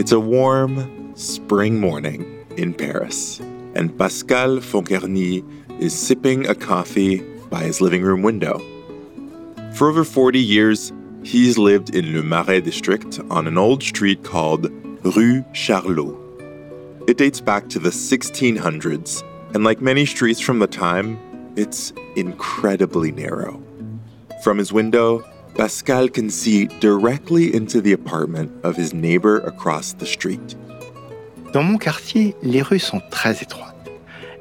It's a warm spring morning in Paris, and Pascal Foncarny is sipping a coffee by his living room window. For over 40 years, he's lived in Le Marais district on an old street called Rue Charlot. It dates back to the 1600s, and like many streets from the time, it's incredibly narrow. From his window, Pascal can see directly into the apartment of his neighbor across the street. Dans mon quartier, les rues sont très étroites.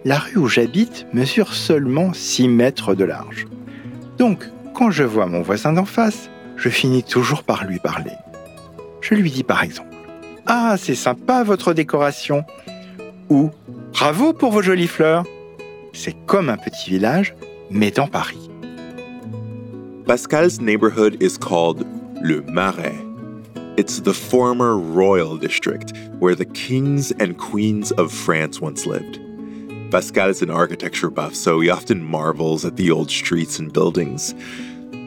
La rue où j'habite mesure seulement 6 mètres de large. Donc, quand je vois mon voisin d'en face, je finis toujours par lui parler. Je lui dis par exemple Ah, c'est sympa votre décoration ou Bravo pour vos jolies fleurs. C'est comme un petit village, mais dans Paris. Pascal's neighborhood is called Le Marais. It's the former royal district where the kings and queens of France once lived. Pascal is an architecture buff, so he often marvels at the old streets and buildings.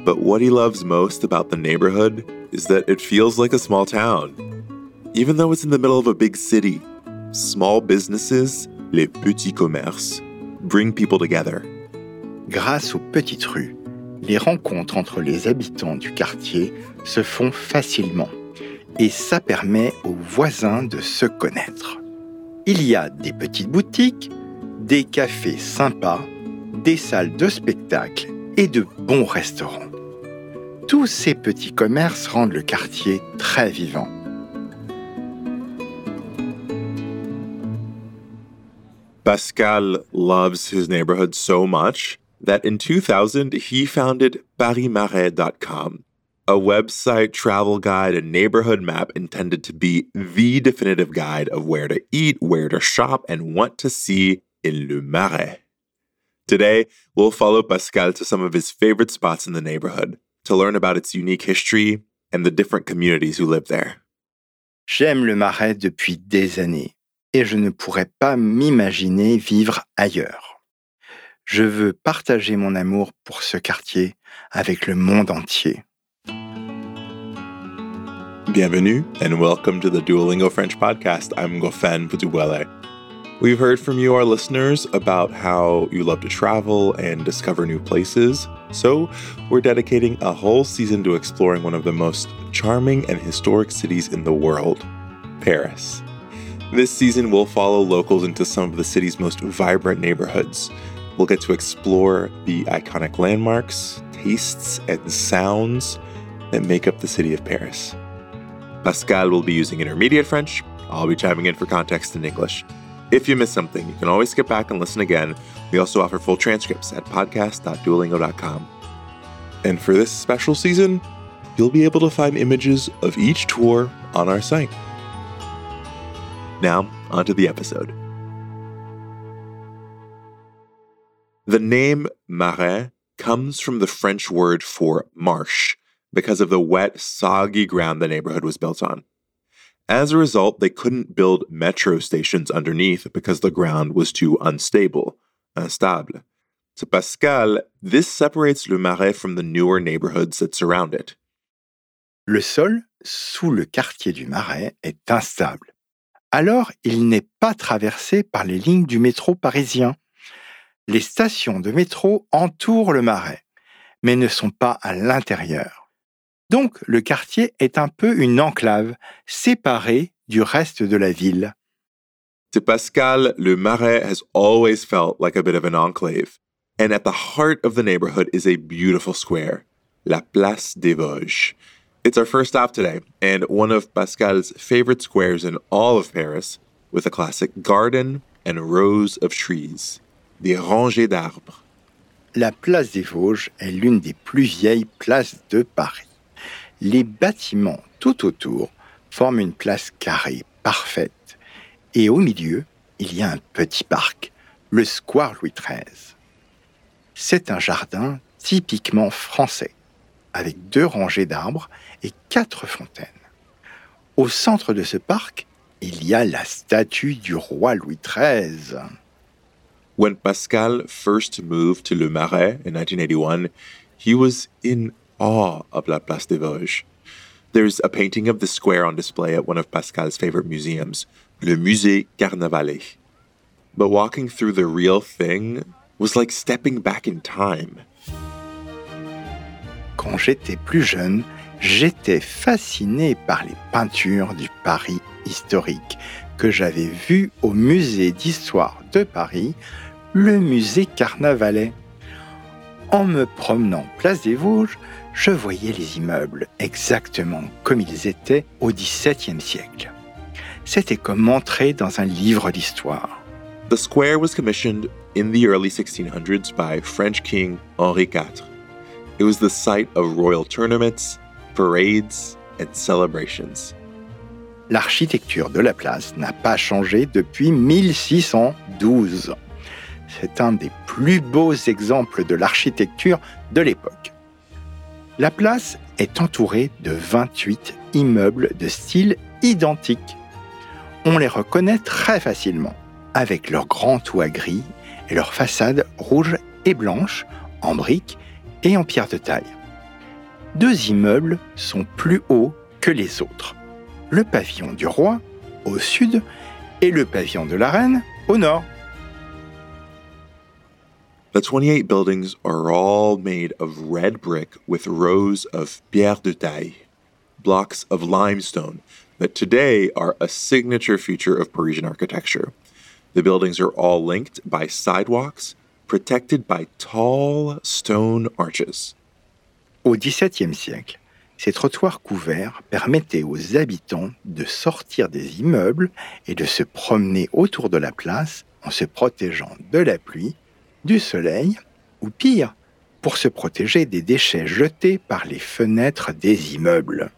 But what he loves most about the neighborhood is that it feels like a small town. Even though it's in the middle of a big city, small businesses, les petits commerces, bring people together. Grâce aux petites rues, les rencontres entre les habitants du quartier se font facilement et ça permet aux voisins de se connaître. Il y a des petites boutiques, des cafés sympas, des salles de spectacle et de bons restaurants. Tous ces petits commerces rendent le quartier très vivant. Pascal loves his neighborhood so much that in 2000 he founded parismarais.com, a website, travel guide, and neighborhood map intended to be the definitive guide of where to eat, where to shop, and what to see in Le Marais. Today, we'll follow Pascal to some of his favorite spots in the neighborhood to learn about its unique history and the different communities who live there. J'aime le Marais depuis des années et je ne pourrais pas m'imaginer vivre ailleurs. Je veux partager mon amour pour ce quartier avec le monde entier. Bienvenue and welcome to the Duolingo French podcast. I'm Gofen Putuwele. We've heard from you, our listeners, about how you love to travel and discover new places. So, we're dedicating a whole season to exploring one of the most charming and historic cities in the world, Paris. This season, we'll follow locals into some of the city's most vibrant neighborhoods. We'll get to explore the iconic landmarks, tastes, and sounds that make up the city of Paris. Pascal will be using intermediate French. I'll be chiming in for context in English. If you miss something, you can always skip back and listen again. We also offer full transcripts at podcast.duolingo.com. And for this special season, you'll be able to find images of each tour on our site. Now, onto the episode. The name Marais comes from the French word for marsh because of the wet, soggy ground the neighborhood was built on. As a result, they couldn't build metro stations underneath because the ground was too unstable, instable. To Pascal, this separates Le Marais from the newer neighborhoods that surround it. Le sol sous le quartier du Marais est instable. Alors, il n'est pas traversé par les lignes du métro parisien. Les stations de métro entourent le Marais, mais ne sont pas à l'intérieur. Donc, le quartier est un peu une enclave, séparée du reste de la ville. To Pascal, Le Marais has always felt like a bit of an enclave. And at the heart of the neighborhood is a beautiful square, La Place des Vosges. It's our first stop today, and one of Pascal's favorite squares in all of Paris, with a classic garden and rows of trees, des rangées d'arbres. La place des Vosges est l'une des plus vieilles places de Paris. Les bâtiments tout autour forment une place carrée parfaite. Et au milieu, il y a un petit parc, le Square Louis XIII. C'est un jardin typiquement français, avec deux rangées d'arbres et quatre fontaines. Au centre de ce parc, il y a la statue du roi Louis XIII. When Pascal first moved to Le Marais in 1981, he was in awe of La Place des Vosges. There's a painting of the square on display at one of Pascal's favorite museums, le Musée Carnavalet. But walking through the real thing was like stepping back in time. Quand j'étais plus jeune, j'étais fasciné par les peintures du Paris historique que j'avais vues au musée d'histoire de Paris, le musée Carnavalet. En me promenant place des Vosges, je voyais les immeubles exactement comme ils étaient au XVIIe siècle. C'était comme entrer dans un livre d'histoire. The square was commissioned in the early 1600s by French King Henri IV. It was the site of royal tournaments, parades, and celebrations. L'architecture de la place n'a pas changé depuis 1612. C'est un des plus beaux exemples de l'architecture de l'époque. La place est entourée de 28 immeubles de style identique. On les reconnaît très facilement, avec leurs grands toits gris et leurs façades rouges et blanches en briques et en pierre de taille. Deux immeubles sont plus hauts que les autres. Le pavillon du roi au sud et le pavillon de la reine au nord. The 28 buildings are all made of red brick with rows of pierre de taille, blocks of limestone that today are a signature feature of Parisian architecture. The buildings are all linked by sidewalks protected by tall stone arches. Au XVIIe siècle, ces trottoirs couverts permettaient aux habitants de sortir des immeubles et de se promener autour de la place en se protégeant de la pluie, du soleil ou pire, pour se protéger des déchets jetés par les fenêtres des immeubles.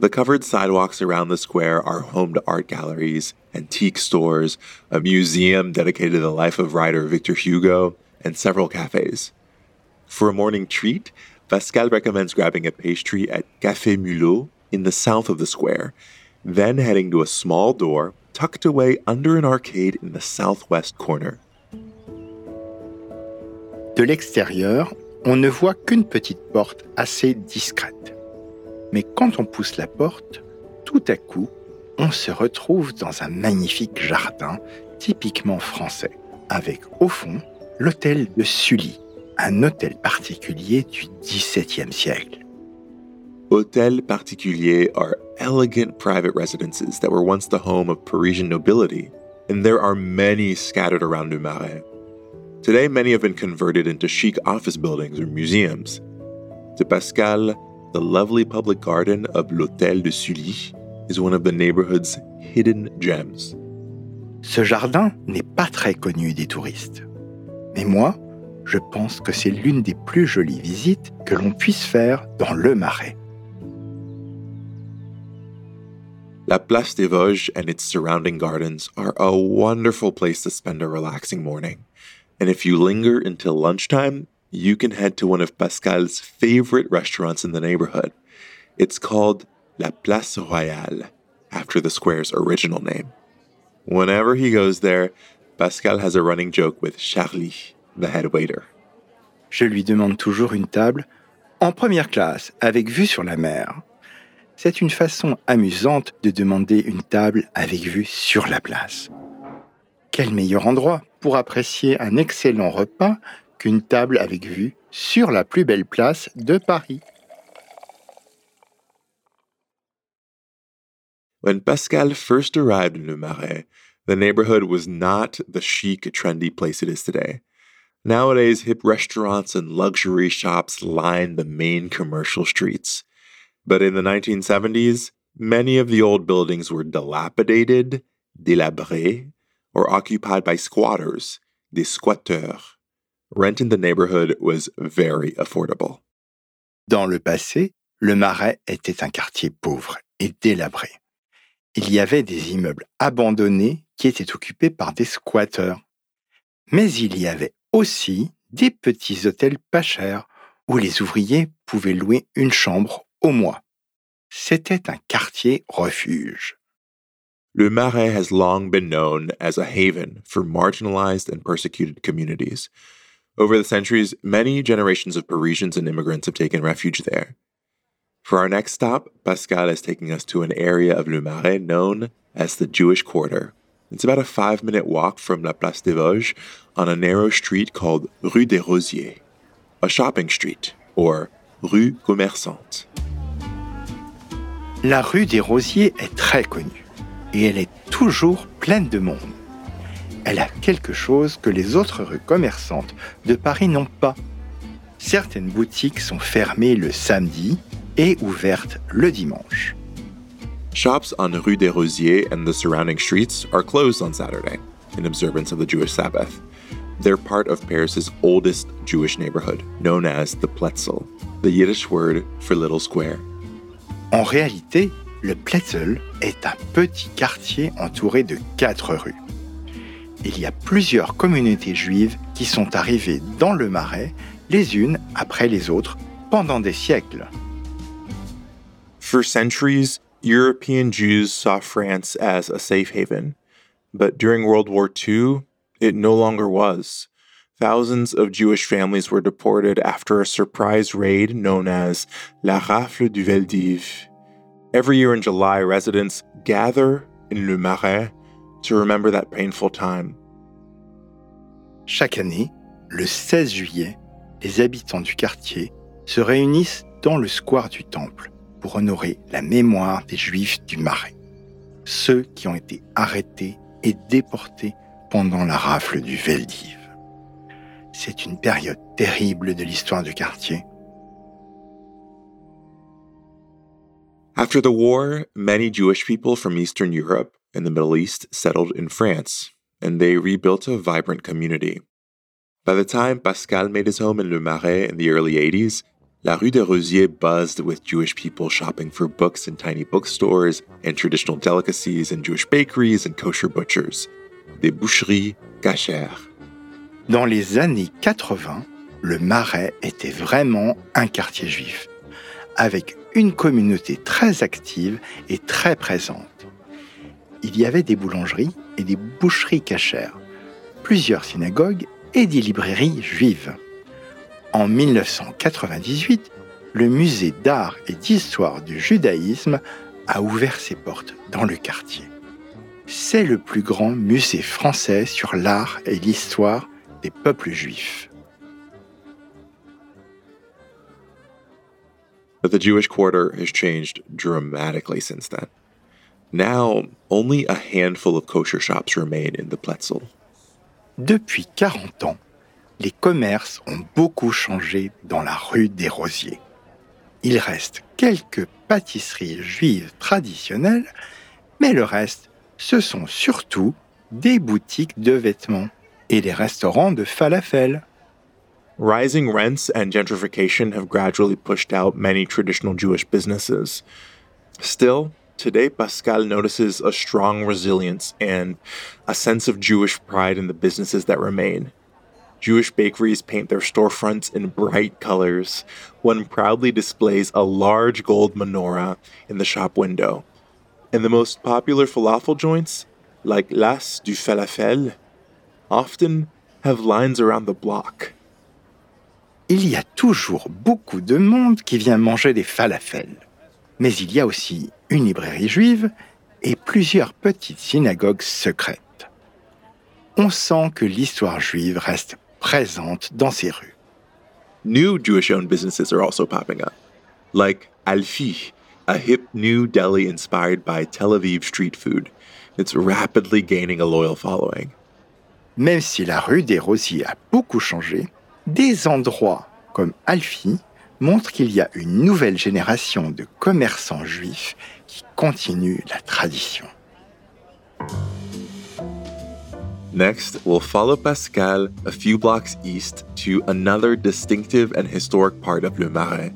The covered sidewalks around the square are home to art galleries, antique stores, a museum dedicated to the life of writer Victor Hugo, and several cafes. For a morning treat, Pascal recommends grabbing a pastry at Café Mulot in the south of the square, then heading to a small door tucked away under an arcade in the southwest corner. De l'extérieur, on ne voit qu'une petite porte assez discrète. Mais quand on pousse la porte, tout à coup, on se retrouve dans un magnifique jardin typiquement français, avec au fond l'hôtel de Sully, un hôtel particulier du XVIIe siècle. Hôtels particuliers are elegant private residences that were once the home of Parisian nobility, and there are many scattered around Le Marais. Today, many have been converted into chic office buildings or museums. To Pascal, the lovely public garden of l'Hôtel de Sully is one of the neighborhood's hidden gems. Ce jardin n'est pas très connu des touristes. Mais moi, je pense que c'est l'une des plus jolies visites que l'on puisse faire dans le Marais. La Place des Vosges and its surrounding gardens are a wonderful place to spend a relaxing morning. And if you linger until lunchtime, you can head to one of Pascal's favorite restaurants in the neighborhood. It's called La Place Royale, after the square's original name. Whenever he goes there, Pascal has a running joke with Charlie, the head waiter. Je lui demande toujours une table en première classe avec vue sur la mer. C'est une façon amusante de demander une table avec vue sur la place. Quel meilleur endroit pour apprécier un excellent repas qu'une table avec vue sur la plus belle place de Paris? When Pascal first arrived in Le Marais, the neighborhood was not the chic, trendy place it is today. Nowadays, hip restaurants and luxury shops line the main commercial streets. But in the 1970s, many of the old buildings were dilapidated, délabrés, or occupied by squatters, des squatteurs. Rent in the neighborhood was very affordable. Dans le passé, le Marais était un quartier pauvre et délabré. Il y avait des immeubles abandonnés qui étaient occupés par des squatteurs. Mais il y avait aussi des petits hôtels pas chers où les ouvriers pouvaient louer une chambre au mois. C'était un quartier refuge. Le Marais has long been known as a haven for marginalized and persecuted communities. Over the centuries, many generations of Parisians and immigrants have taken refuge there. For our next stop, Pascal is taking us to an area of Le Marais known as the Jewish Quarter. It's about a five minute walk from La Place des Vosges on a narrow street called Rue des Rosiers, a shopping street, or Rue Commerçante. La rue des Rosiers est très connue et elle est toujours pleine de monde. Elle a quelque chose que les autres rues commerçantes de Paris n'ont pas. Certaines boutiques sont fermées le samedi et ouvertes le dimanche. Shops on Rue des Rosiers and the surrounding streets are closed on Saturday in observance of the Jewish Sabbath. They're part of Paris's oldest Jewish neighborhood, known as the Pletzel, the Yiddish word for little square. En réalité, le Pletzel est un petit quartier entouré de quatre rues. Il y a plusieurs communautés juives qui sont arrivées dans le Marais, les unes après les autres, pendant des siècles. For centuries, European Jews saw France as a safe haven, but during World War II, it no longer was. Thousands of Jewish families were deported after a surprise raid known as La Rafle du Veldiv. Every year in July, residents gather in Le Marais to remember that painful time. Chaque année, le 16 juillet, les habitants du quartier se réunissent dans le square du Temple pour honorer la mémoire des Juifs du Marais, ceux qui ont été arrêtés et déportés pendant la rafle du Veldiv. C'est une période terrible de l'histoire du quartier. After the war, many Jewish people from Eastern Europe and the Middle East settled in France, and they rebuilt a vibrant community. By the time Pascal made his home in Le Marais in the early 80s, La Rue des Rosiers buzzed with Jewish people shopping for books in tiny bookstores and traditional delicacies in Jewish bakeries and kosher butchers. Des boucheries cachères. Dans les années 80, le Marais était vraiment un quartier juif, avec une communauté très active et très présente. Il y avait des boulangeries et des boucheries cachères, plusieurs synagogues et des librairies juives. En 1998, le musée d'art et d'histoire du judaïsme a ouvert ses portes dans le quartier. C'est le plus grand musée français sur l'art et l'histoire des peuples juifs. But the Jewish quarter has changed dramatically since then. Now, only a handful of kosher shops remain in the Pletzel. Depuis 40 ans, les commerces ont beaucoup changé dans la rue des Rosiers. Il reste quelques pâtisseries juives traditionnelles, mais le reste, ce sont surtout des boutiques de vêtements et des restaurants de falafel. Rising rents and gentrification have gradually pushed out many traditional Jewish businesses. Still, today Pascal notices a strong resilience and a sense of Jewish pride in the businesses that remain. Jewish bakeries paint their storefronts in bright colors. One proudly displays a large gold menorah in the shop window. And the most popular falafel joints, like Las du Falafel, often have lines around the block. Il y a toujours beaucoup de monde qui vient manger des falafels. Mais il y a aussi une librairie juive et plusieurs petites synagogues secrètes. On sent que l'histoire juive reste présente dans ces rues. New Jewish owned businesses are also popping up, like Alfi, a hip new deli inspired by Tel Aviv street food. It's rapidly gaining a loyal following. Même si la rue des Rosiers a beaucoup changé, des endroits comme Alfi montrent qu'il y a une nouvelle génération de commerçants juifs qui continuent la tradition. Next, we'll follow Pascal a few blocks east to another distinctive and historic part of Le Marais,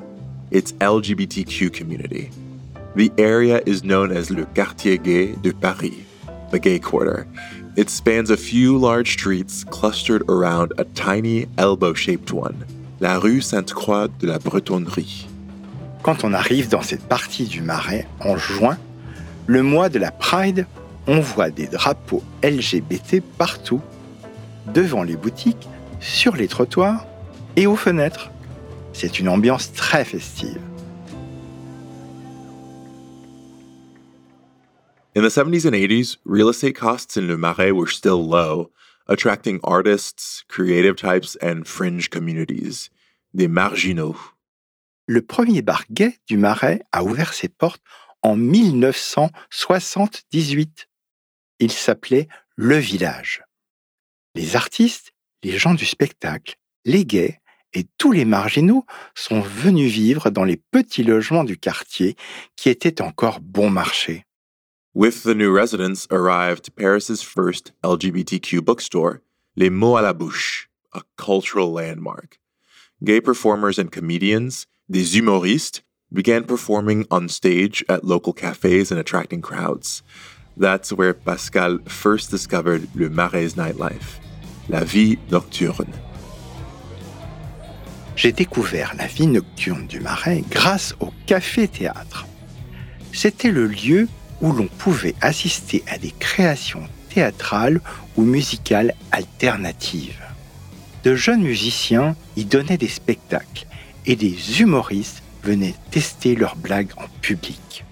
its LGBTQ community. The area is known as Le Quartier Gay de Paris, the gay quarter. It spans a few large streets clustered around a tiny elbow shaped one, la rue Sainte-Croix de la Bretonnerie. Quand on arrive dans cette partie du Marais en juin, le mois de la Pride, on voit des drapeaux LGBT partout, devant les boutiques, sur les trottoirs et aux fenêtres. C'est une ambiance très festive. In the 70s and 80s, real estate costs in Le Marais were still low, attracting artists, creative types, and fringe communities, des marginaux. Le premier bar gay du Marais a ouvert ses portes en 1978. Il s'appelait Le Village. Les artistes, les gens du spectacle, les gays et tous les marginaux sont venus vivre dans les petits logements du quartier qui étaient encore bon marché. With the new residents arrived Paris's first LGBTQ bookstore, Les Mots à la Bouche, a cultural landmark. Gay performers and comedians, des humoristes, began performing on stage at local cafes and attracting crowds. That's where Pascal first discovered Le Marais nightlife, la vie nocturne. J'ai découvert la vie nocturne du Marais grâce au café-théâtre. C'était le lieu où l'on pouvait assister à des créations théâtrales ou musicales alternatives. De jeunes musiciens y donnaient des spectacles et des humoristes venaient tester leurs blagues en public.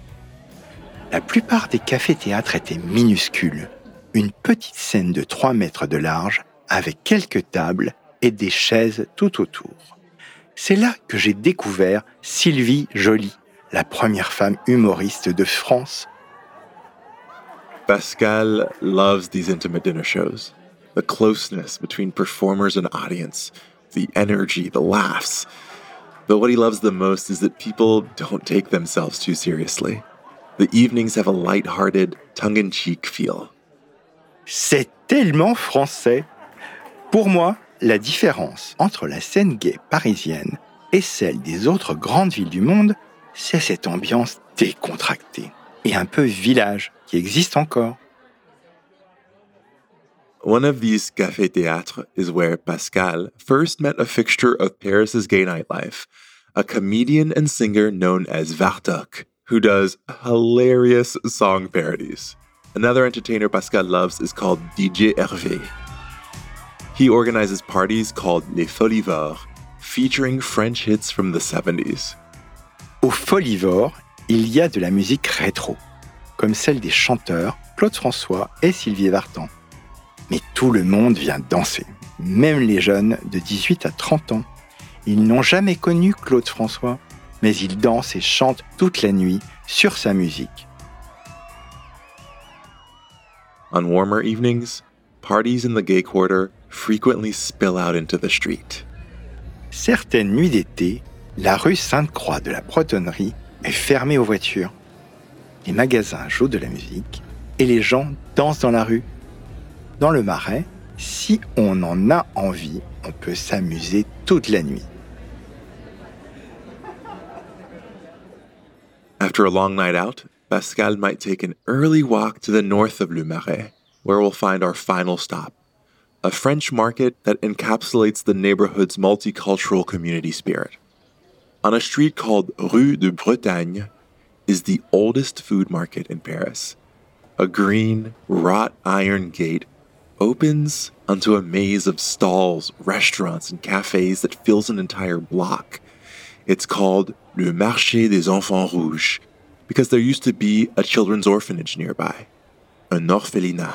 La plupart des cafés-théâtres étaient minuscules, une petite scène de 3 mètres de large avec quelques tables et des chaises tout autour. C'est là que j'ai découvert Sylvie Joly, la première femme humoriste de France Pascal loves these intimate dinner shows. The closeness between performers and audience, the energy, the laughs. But what he loves the most is that people don't take themselves too seriously. The evenings have a light-hearted, tongue-in-cheek feel. C'est tellement français. Pour moi, la différence entre la scène gay parisienne et celle des autres grandes villes du monde, c'est cette ambiance décontractée et un peu village qui existe encore. One of these cafés théâtres is where Pascal first met a fixture of Paris's gay nightlife, a comedian and singer known as Vartok, who does hilarious song parodies. Another entertainer Pascal loves is called DJ Hervé. He organizes parties called Les Folivores, featuring French hits from the 70s. Au Folivore, il y a de la musique rétro, comme celle des chanteurs Claude François et Sylvie Vartan. Mais tout le monde vient danser, même les jeunes de 18 à 30 ans. Ils n'ont jamais connu Claude François, mais ils dansent et chantent toute la nuit sur sa musique. On warmer evenings, parties in the gay quarter frequently spill out into the street. Certaines nuits d'été, la rue Sainte-Croix de la Bretonnerie est fermée aux voitures. Les magasins jouent de la musique et les gens dansent dans la rue. Dans le marais, si on en a envie, on peut s'amuser toute la nuit. After a long night out, Pascal might take an early walk to the north of Le Marais, where we'll find our final stop a French market that encapsulates the neighborhood's multicultural community spirit. On a street called Rue de Bretagne is the oldest food market in Paris. A green, wrought iron gate opens onto a maze of stalls, restaurants, and cafes that fills an entire block. It's called Le Marché des Enfants Rouges because there used to be a children's orphanage nearby, un orphelinat.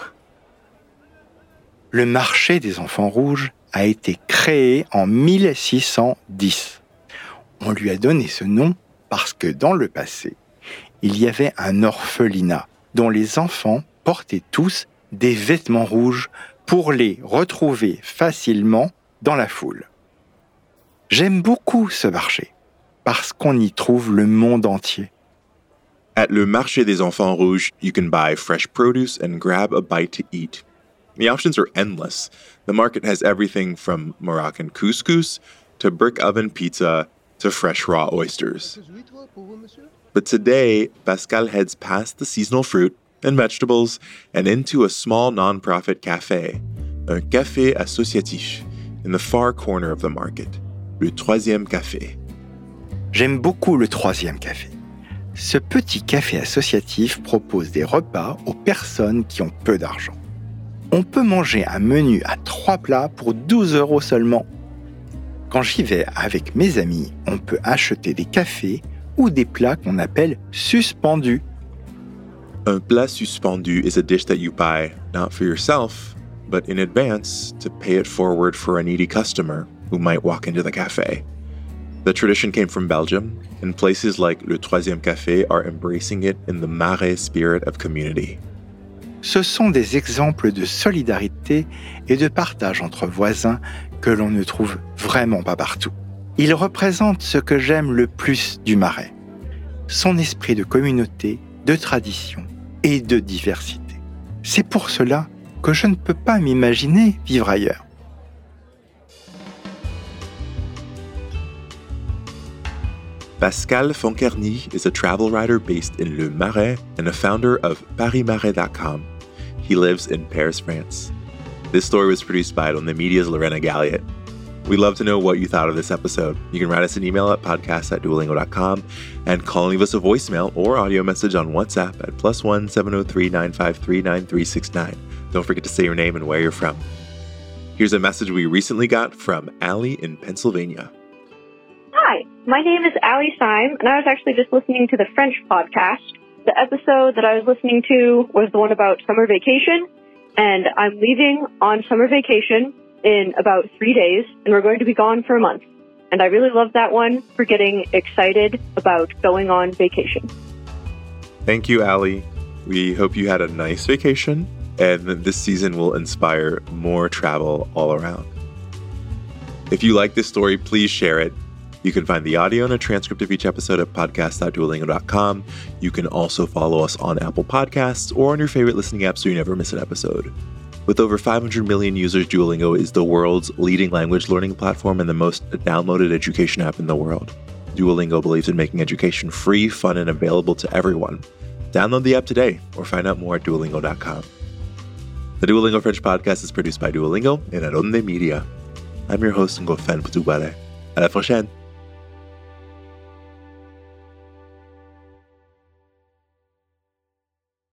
Le marché des enfants rouges a été créé en 1610. On lui a donné ce nom parce que dans le passé, il y avait un orphelinat dont les enfants portaient tous des vêtements rouges pour les retrouver facilement dans la foule. J'aime beaucoup ce marché parce qu'on y trouve le monde entier. At Le Marché des Enfants Rouges, you can buy fresh produce and grab a bite to eat. The options are endless. The market has everything from Moroccan couscous to brick oven pizza to fresh raw oysters. But today, Pascal heads past the seasonal fruit and vegetables and into a small nonprofit cafe, un café associatif, in the far corner of the market, le Troisième Café. J'aime beaucoup le troisième café. Ce petit café associatif propose des repas aux personnes qui ont peu d'argent. On peut manger un menu à trois plats pour 12 euros seulement. Quand j'y vais avec mes amis, on peut acheter des cafés ou des plats qu'on appelle suspendus. Un plat suspendu is a dish that you buy not for yourself, but in advance to pay it forward for a needy customer who might walk into the cafe. The tradition came from Belgium, and places like Le Troisième Café are embracing it in the Marais spirit of community. Ce sont des exemples de solidarité et de partage entre voisins que l'on ne trouve vraiment pas partout. Ils représentent ce que j'aime le plus du Marais, son esprit de communauté, de tradition et de diversité. C'est pour cela que je ne peux pas m'imaginer vivre ailleurs. Pascal Foncarny is a travel writer based in Le Marais and a founder of ParisMarais.com. He lives in Paris, France. This story was produced by On the Media's Lorena Galliot. We'd love to know what you thought of this episode. You can write us an email at podcast at duolingo.com and call and leave us a voicemail or audio message on WhatsApp at plus one 703 953 9369. Don't forget to say your name and where you're from. Here's a message we recently got from Allie in Pennsylvania. My name is Ali Syme, and I was actually just listening to the French podcast. The episode that I was listening to was the one about summer vacation, and I'm leaving on summer vacation in about three days, and we're going to be gone for a month. And I really love that one for getting excited about going on vacation. Thank you, Ali. We hope you had a nice vacation and that this season will inspire more travel all around. If you like this story, please share it. You can find the audio and a transcript of each episode at podcast.duolingo.com. You can also follow us on Apple Podcasts or on your favorite listening app so you never miss an episode. With over 500 million users, Duolingo is the world's leading language learning platform and the most downloaded education app in the world. Duolingo believes in making education free, fun, and available to everyone. Download the app today or find out more at duolingo.com. The Duolingo French podcast is produced by Duolingo and Aronde Media. I'm your host, Ngofen Putuwale. À la prochaine!